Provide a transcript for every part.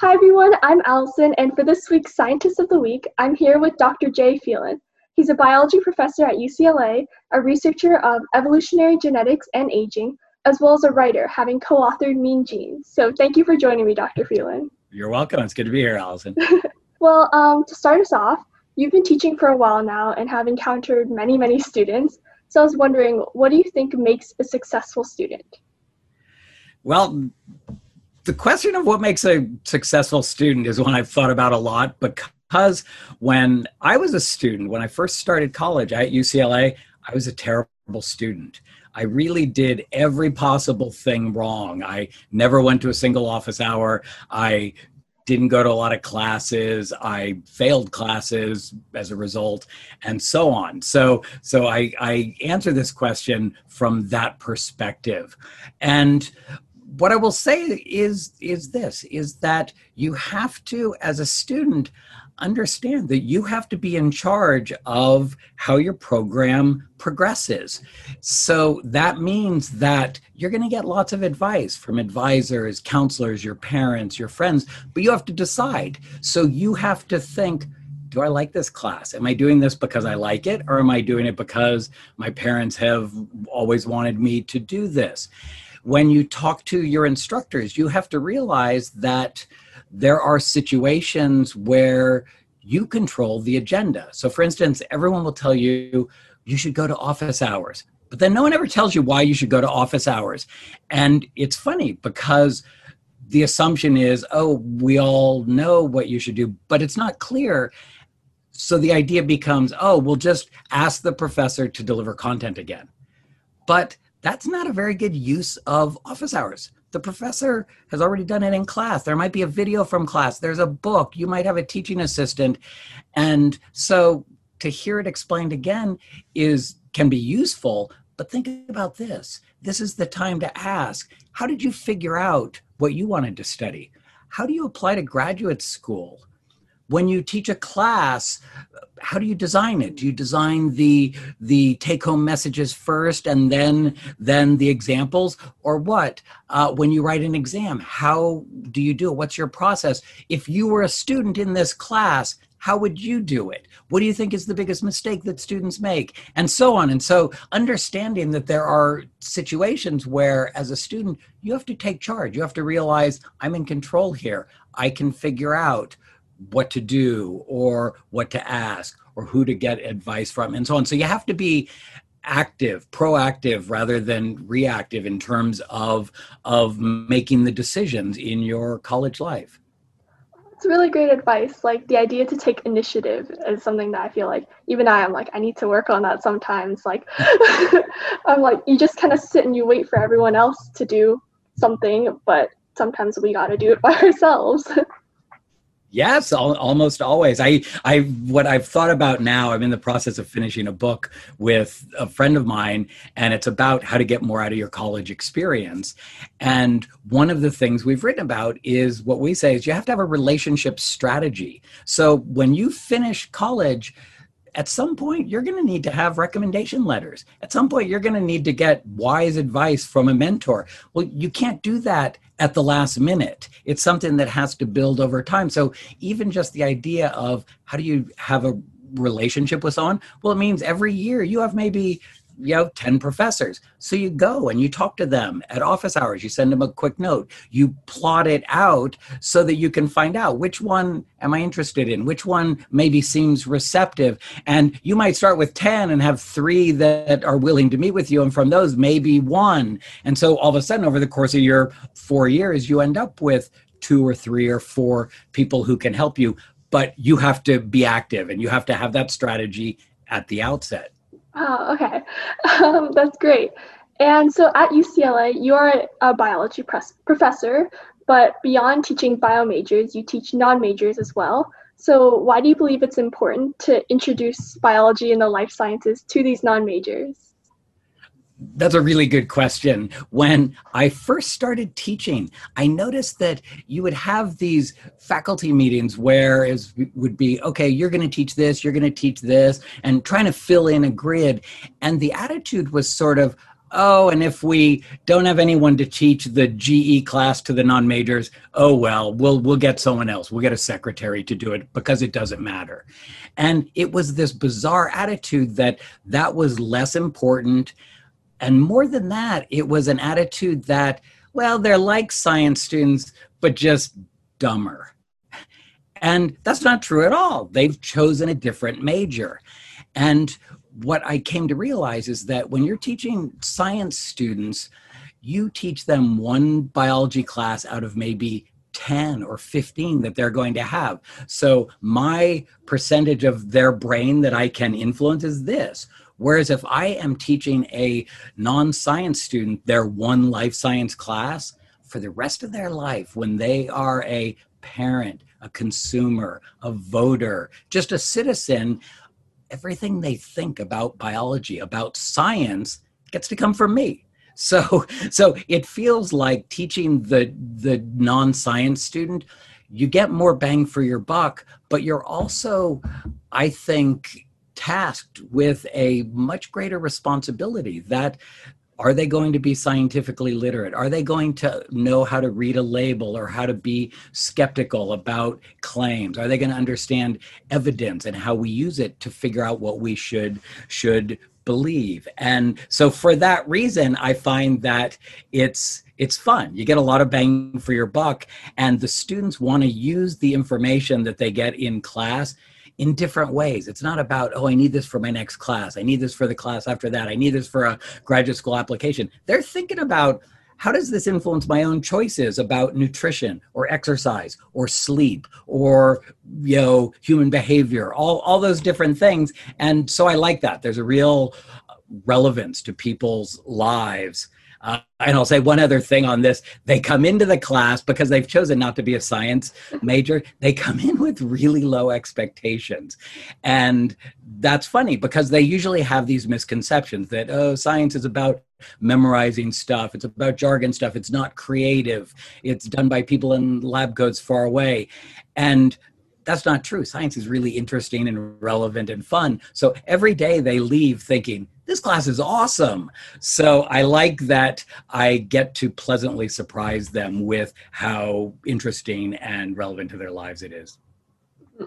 Hi everyone, I'm Allison, and for this week's Scientist of the Week, I'm here with Dr. Jay Phelan. He's a biology professor at UCLA, a researcher of evolutionary genetics and aging, as well as a writer, having co authored Mean Genes. So thank you for joining me, Dr. Phelan. You're welcome. It's good to be here, Allison. well, um, to start us off, you've been teaching for a while now and have encountered many, many students. So I was wondering, what do you think makes a successful student? Well, the question of what makes a successful student is one I've thought about a lot because when I was a student, when I first started college at UCLA, I was a terrible student. I really did every possible thing wrong. I never went to a single office hour. I didn't go to a lot of classes i failed classes as a result and so on so so i i answer this question from that perspective and what I will say is is this is that you have to as a student understand that you have to be in charge of how your program progresses. So that means that you're going to get lots of advice from advisors, counselors, your parents, your friends, but you have to decide. So you have to think do I like this class? Am I doing this because I like it or am I doing it because my parents have always wanted me to do this? When you talk to your instructors, you have to realize that there are situations where you control the agenda. So, for instance, everyone will tell you you should go to office hours, but then no one ever tells you why you should go to office hours. And it's funny because the assumption is, oh, we all know what you should do, but it's not clear. So the idea becomes, oh, we'll just ask the professor to deliver content again. But that's not a very good use of office hours. The professor has already done it in class. There might be a video from class. There's a book. You might have a teaching assistant. And so to hear it explained again is can be useful, but think about this. This is the time to ask, how did you figure out what you wanted to study? How do you apply to graduate school? When you teach a class how do you design it? Do you design the the take home messages first and then then the examples or what? Uh, when you write an exam how do you do it? What's your process? If you were a student in this class how would you do it? What do you think is the biggest mistake that students make? And so on. And so understanding that there are situations where as a student you have to take charge. You have to realize i'm in control here. I can figure out what to do or what to ask or who to get advice from and so on. So you have to be active proactive rather than reactive in terms of of making the decisions in your college life. It's really great advice. Like the idea to take initiative is something that i feel like even i am like i need to work on that sometimes. Like i'm like you just kind of sit and you wait for everyone else to do something but sometimes we got to do it by ourselves Yes, al- almost always. I, I, what I've thought about now, I'm in the process of finishing a book with a friend of mine, and it's about how to get more out of your college experience. And one of the things we've written about is what we say is you have to have a relationship strategy. So when you finish college, at some point you're going to need to have recommendation letters. At some point you're going to need to get wise advice from a mentor. Well you can't do that at the last minute. It's something that has to build over time. So even just the idea of how do you have a relationship with someone? Well it means every year you have maybe you know 10 professors. So you go and you talk to them at office hours. You send them a quick note. You plot it out so that you can find out which one am i interested in? Which one maybe seems receptive? And you might start with 10 and have three that are willing to meet with you. And from those maybe one. And so all of a sudden over the course of your four years you end up with two or three or four people who can help you. But you have to be active and you have to have that strategy at the outset Oh, okay. Um, that's great. And so at UCLA, you are a biology pres- professor, but beyond teaching bio majors, you teach non majors as well. So, why do you believe it's important to introduce biology and the life sciences to these non majors? That's a really good question. When I first started teaching, I noticed that you would have these faculty meetings where it would be, okay, you're going to teach this, you're going to teach this, and trying to fill in a grid. And the attitude was sort of, oh, and if we don't have anyone to teach the GE class to the non-majors, oh well, we'll we'll get someone else. We'll get a secretary to do it because it doesn't matter. And it was this bizarre attitude that that was less important. And more than that, it was an attitude that, well, they're like science students, but just dumber. And that's not true at all. They've chosen a different major. And what I came to realize is that when you're teaching science students, you teach them one biology class out of maybe 10 or 15 that they're going to have. So my percentage of their brain that I can influence is this. Whereas if I am teaching a non science student their one life science class, for the rest of their life, when they are a parent, a consumer, a voter, just a citizen, everything they think about biology, about science, gets to come from me. So, so it feels like teaching the the non-science student, you get more bang for your buck, but you're also, I think, tasked with a much greater responsibility that are they going to be scientifically literate? Are they going to know how to read a label or how to be skeptical about claims? Are they going to understand evidence and how we use it to figure out what we should should believe? And so for that reason, I find that it's it's fun. You get a lot of bang for your buck and the students want to use the information that they get in class in different ways. It's not about, oh, I need this for my next class. I need this for the class after that. I need this for a graduate school application. They're thinking about how does this influence my own choices about nutrition or exercise or sleep or you know human behavior all, all those different things and so i like that there's a real relevance to people's lives uh, and I'll say one other thing on this. They come into the class because they've chosen not to be a science major. They come in with really low expectations. And that's funny because they usually have these misconceptions that, oh, science is about memorizing stuff, it's about jargon stuff, it's not creative, it's done by people in lab coats far away. And that's not true. Science is really interesting and relevant and fun. So every day they leave thinking, this class is awesome. So I like that I get to pleasantly surprise them with how interesting and relevant to their lives it is.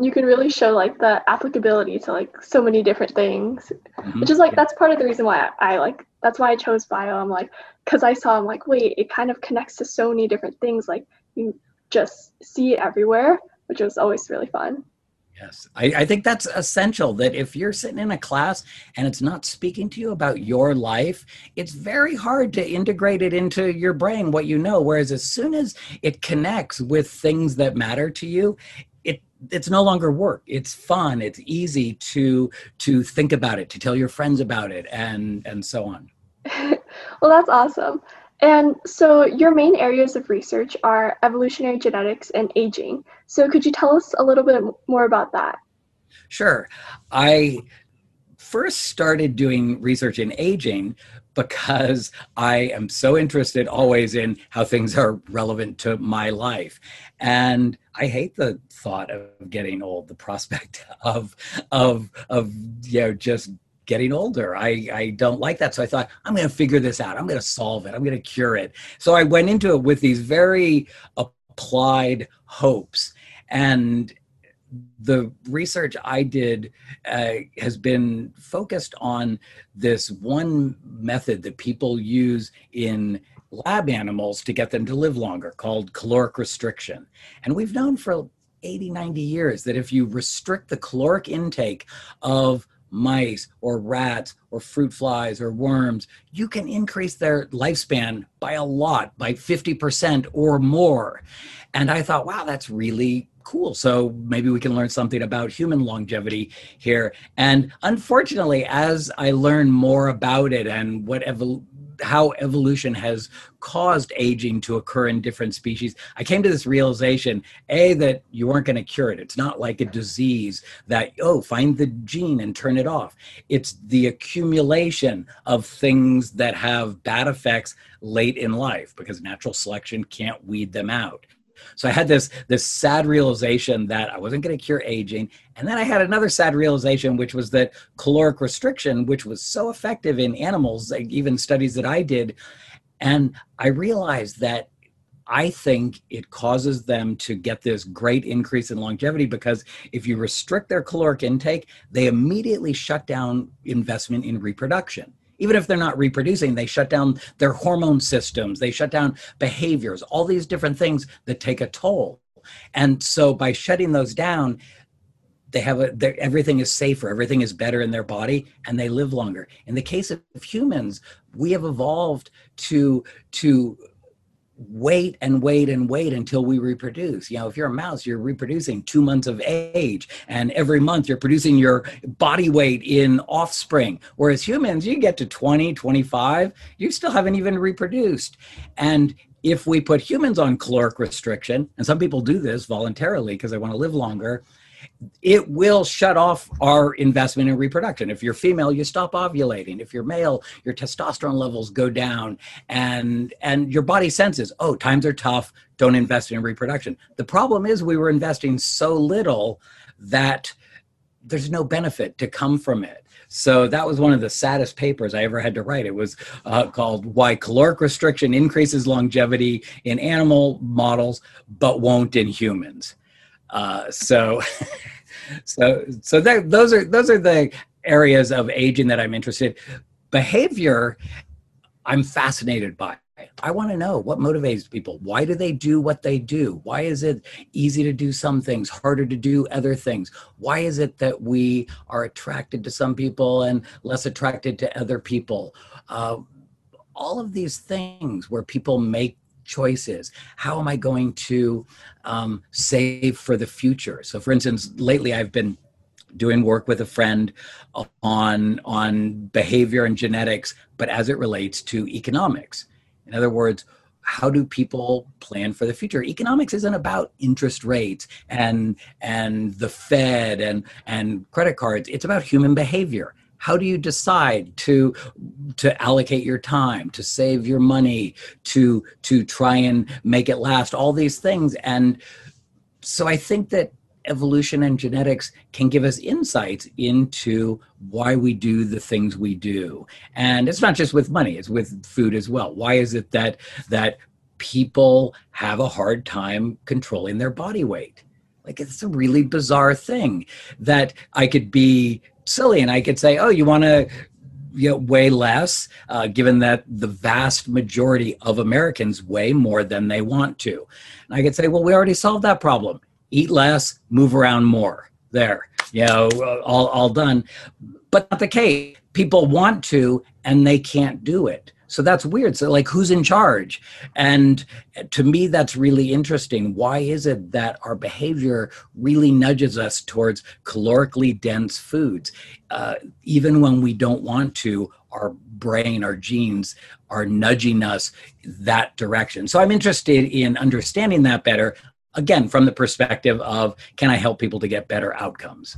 You can really show like the applicability to like so many different things, mm-hmm. which is like yeah. that's part of the reason why I, I like that's why I chose bio. I'm like because I saw I'm like wait it kind of connects to so many different things like you just see it everywhere, which was always really fun. Yes, I, I, think that's essential. That if you're sitting in a class and it's not speaking to you about your life, it's very hard to integrate it into your brain, what you know. Whereas as soon as it connects with things that matter to you, it it's no longer work. It's fun. It's easy to to think about it, to tell your friends about it, and and so on. well, that's awesome. And so your main areas of research are evolutionary genetics and aging. So could you tell us a little bit more about that? Sure. I first started doing research in aging because I am so interested always in how things are relevant to my life. And I hate the thought of getting old, the prospect of of of you know just getting older. I, I don't like that. So I thought, I'm going to figure this out. I'm going to solve it. I'm going to cure it. So I went into it with these very applied hopes. And the research I did uh, has been focused on this one method that people use in lab animals to get them to live longer called caloric restriction. And we've known for 80, 90 years that if you restrict the caloric intake of mice or rats or fruit flies or worms, you can increase their lifespan by a lot, by 50% or more. And I thought, wow, that's really cool. So maybe we can learn something about human longevity here. And unfortunately, as I learn more about it and what evol- how evolution has caused aging to occur in different species, I came to this realization A, that you weren't going to cure it. It's not like a disease that, oh, find the gene and turn it off. It's the accumulation of things that have bad effects late in life because natural selection can't weed them out. So I had this this sad realization that I wasn't going to cure aging, and then I had another sad realization, which was that caloric restriction, which was so effective in animals, like even studies that I did, and I realized that I think it causes them to get this great increase in longevity because if you restrict their caloric intake, they immediately shut down investment in reproduction. Even if they're not reproducing, they shut down their hormone systems, they shut down behaviors, all these different things that take a toll. And so by shutting those down, they have a everything is safer everything is better in their body and they live longer in the case of humans we have evolved to to wait and wait and wait until we reproduce. You know, if you're a mouse, you're reproducing two months of age, and every month you're producing your body weight in offspring. Whereas humans, you get to 20, 25, you still haven't even reproduced. And if we put humans on caloric restriction, and some people do this voluntarily because they want to live longer, it will shut off our investment in reproduction. If you're female, you stop ovulating. If you're male, your testosterone levels go down and and your body senses, "Oh, times are tough, don't invest in reproduction." The problem is we were investing so little that there's no benefit to come from it. So that was one of the saddest papers I ever had to write. It was uh, called Why Caloric Restriction Increases Longevity in Animal Models But Won't in Humans. Uh, so, so, so that, those are those are the areas of aging that I'm interested. Behavior, I'm fascinated by. I want to know what motivates people. Why do they do what they do? Why is it easy to do some things, harder to do other things? Why is it that we are attracted to some people and less attracted to other people? Uh, all of these things where people make choices? How am I going to um, save for the future? So, for instance, lately I've been doing work with a friend on on behavior and genetics, but as it relates to economics. In other words, how do people plan for the future economics isn't about interest rates and and the fed and and credit cards it's about human behavior how do you decide to to allocate your time to save your money to to try and make it last all these things? And so i think that evolution and genetics can give us insights into why we do the things we do. And it's not just with money it's with food as well. Why is it that that people have a hard time controlling their body weight? Like it's a really bizarre thing that i could be silly and i could say oh you want to you know, weigh less uh, given that the vast majority of americans weigh more than they want to? And i could say well we already solved that problem. Eat less move around more. There you know all, all done. But not the case. People want to and they can't do it so that's weird. So, like, who's in charge? And to me, that's really interesting. Why is it that our behavior really nudges us towards calorically dense foods? Uh, even when we don't want to, our brain, our genes are nudging us that direction. So, I'm interested in understanding that better, again, from the perspective of can I help people to get better outcomes?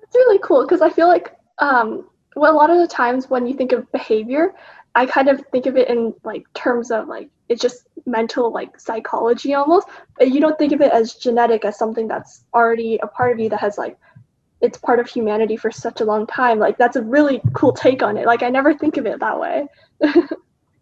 That's really cool because I feel like um, well, a lot of the times when you think of behavior, I kind of think of it in like terms of like it's just mental like psychology almost. But you don't think of it as genetic as something that's already a part of you that has like it's part of humanity for such a long time. Like that's a really cool take on it. Like I never think of it that way.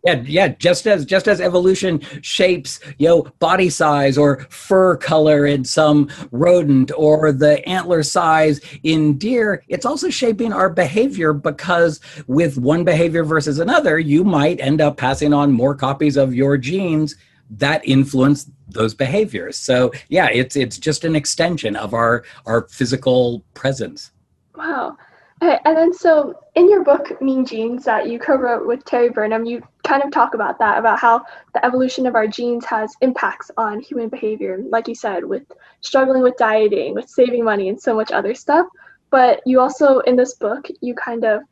yeah yeah just as just as evolution shapes you know body size or fur color in some rodent or the antler size in deer it's also shaping our behavior because with one behavior versus another you might end up passing on more copies of your genes that influence those behaviors. So yeah it's it's just an extension of our our physical presence. Wow. And then so in your book Mean Genes that you co-wrote with Terry Burnham, you kind of talk about that, about how the evolution of our genes has impacts on human behavior, like you said, with struggling with dieting, with saving money, and so much other stuff. But you also in this book, you kind of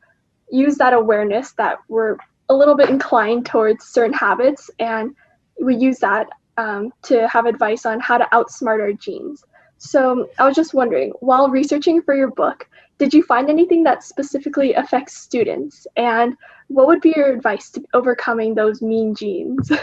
use that awareness that we're a little bit inclined towards certain habits, and we use that um, to have advice on how to outsmart our genes. So I was just wondering, while researching for your book, did you find anything that specifically affects students? And what would be your advice to overcoming those mean genes?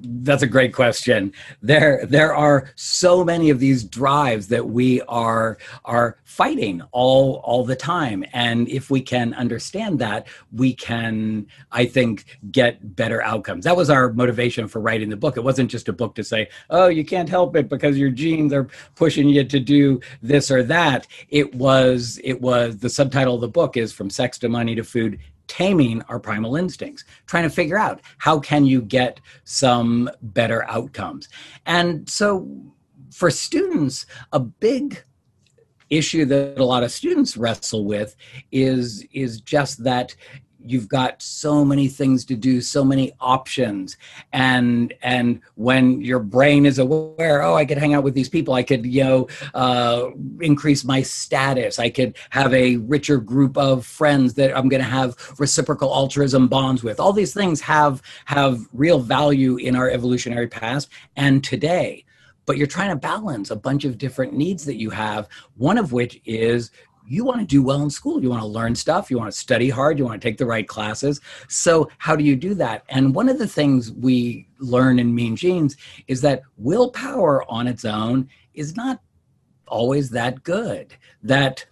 that's a great question. There, there are so many of these drives that we are are fighting all all the time, and if we can understand that, we can, I think, get better outcomes. That was our motivation for writing the book. It wasn't just a book to say, "Oh, you can't help it because your genes are pushing you to do this or that." It was, it was the subtitle of the book is "From Sex to Money to Food." Taming our primal instincts trying to figure out how can you get some better outcomes. And so for students a big issue that a lot of students wrestle with is is just that you've got so many things to do so many options. And and when your brain is aware oh i could hang out with these people. I could you know uh, increase my status. I could have a richer group of friends that i'm going to have reciprocal altruism bonds with. All these things have have real value in our evolutionary past and today. But you're trying to balance a bunch of different needs that you have one of which is you want to do well in school. You want to learn stuff. You want to study hard. You want to take the right classes. So, how do you do that? And one of the things we learn in Mean Genes is that willpower on its own is not always that good. That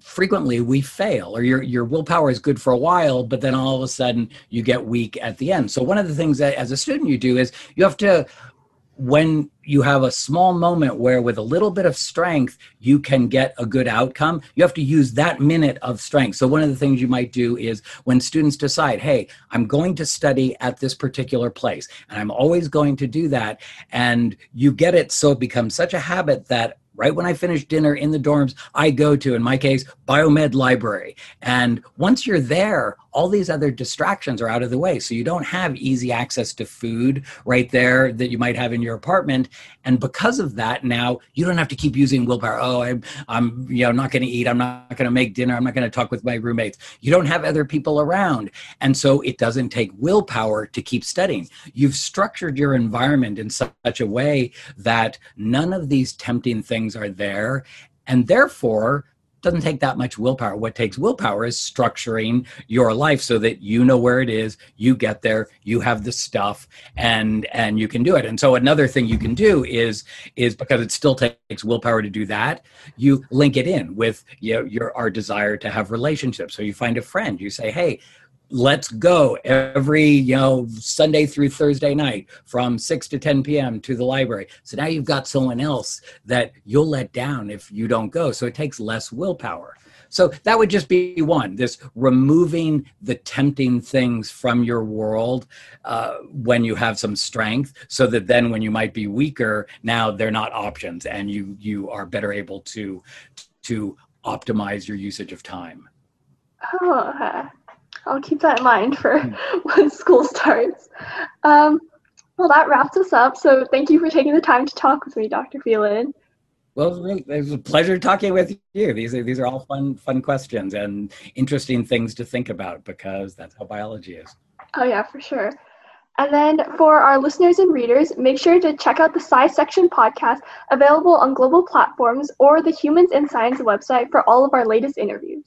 frequently we fail or your your willpower is good for a while but then all of a sudden you get weak at the end so one of the things that as a student you do is you have to when you have a small moment where with a little bit of strength you can get a good outcome you have to use that minute of strength so one of the things you might do is when students decide hey i'm going to study at this particular place and i'm always going to do that and you get it so it becomes such a habit that right when I finish dinner in the dorms, I go to, in my case, biomed library. And once you're there, all these other distractions are out of the way. So you don't have easy access to food right there that you might have in your apartment. And because of that, now you don't have to keep using willpower. Oh, I'm, I'm you know, not going to eat. I'm not going to make dinner. I'm not going to talk with my roommates. You don't have other people around. And so it doesn't take willpower to keep studying. You've structured your environment in such a way that none of these tempting things are there. And therefore, doesn't take that much willpower. What takes willpower is structuring your life so that you know where it is, you get there, you have the stuff, and and you can do it. And so another thing you can do is is because it still takes willpower to do that, you link it in with you know, your our desire to have relationships. So you find a friend, you say, hey, let's go every you know sunday through thursday night from 6 to 10 p.m to the library. So now you've got someone else that you'll let down if you don't go. So it takes less willpower. So that would just be one this removing the tempting things from your world uh, when you have some strength so that then when you might be weaker now they're not options and you you are better able to to optimize your usage of time. Oh. I'll keep that in mind for hmm. when school starts. Um, well, that wraps us up. So thank you for taking the time to talk with me, Dr. Phelan. Well, it was a pleasure talking with you. These are these are all fun fun questions and interesting things to think about because that's how biology is. Oh yeah, for sure. And then for our listeners and readers, make sure to check out the Sci Section podcast available on global platforms or the Humans in Science website for all of our latest interviews.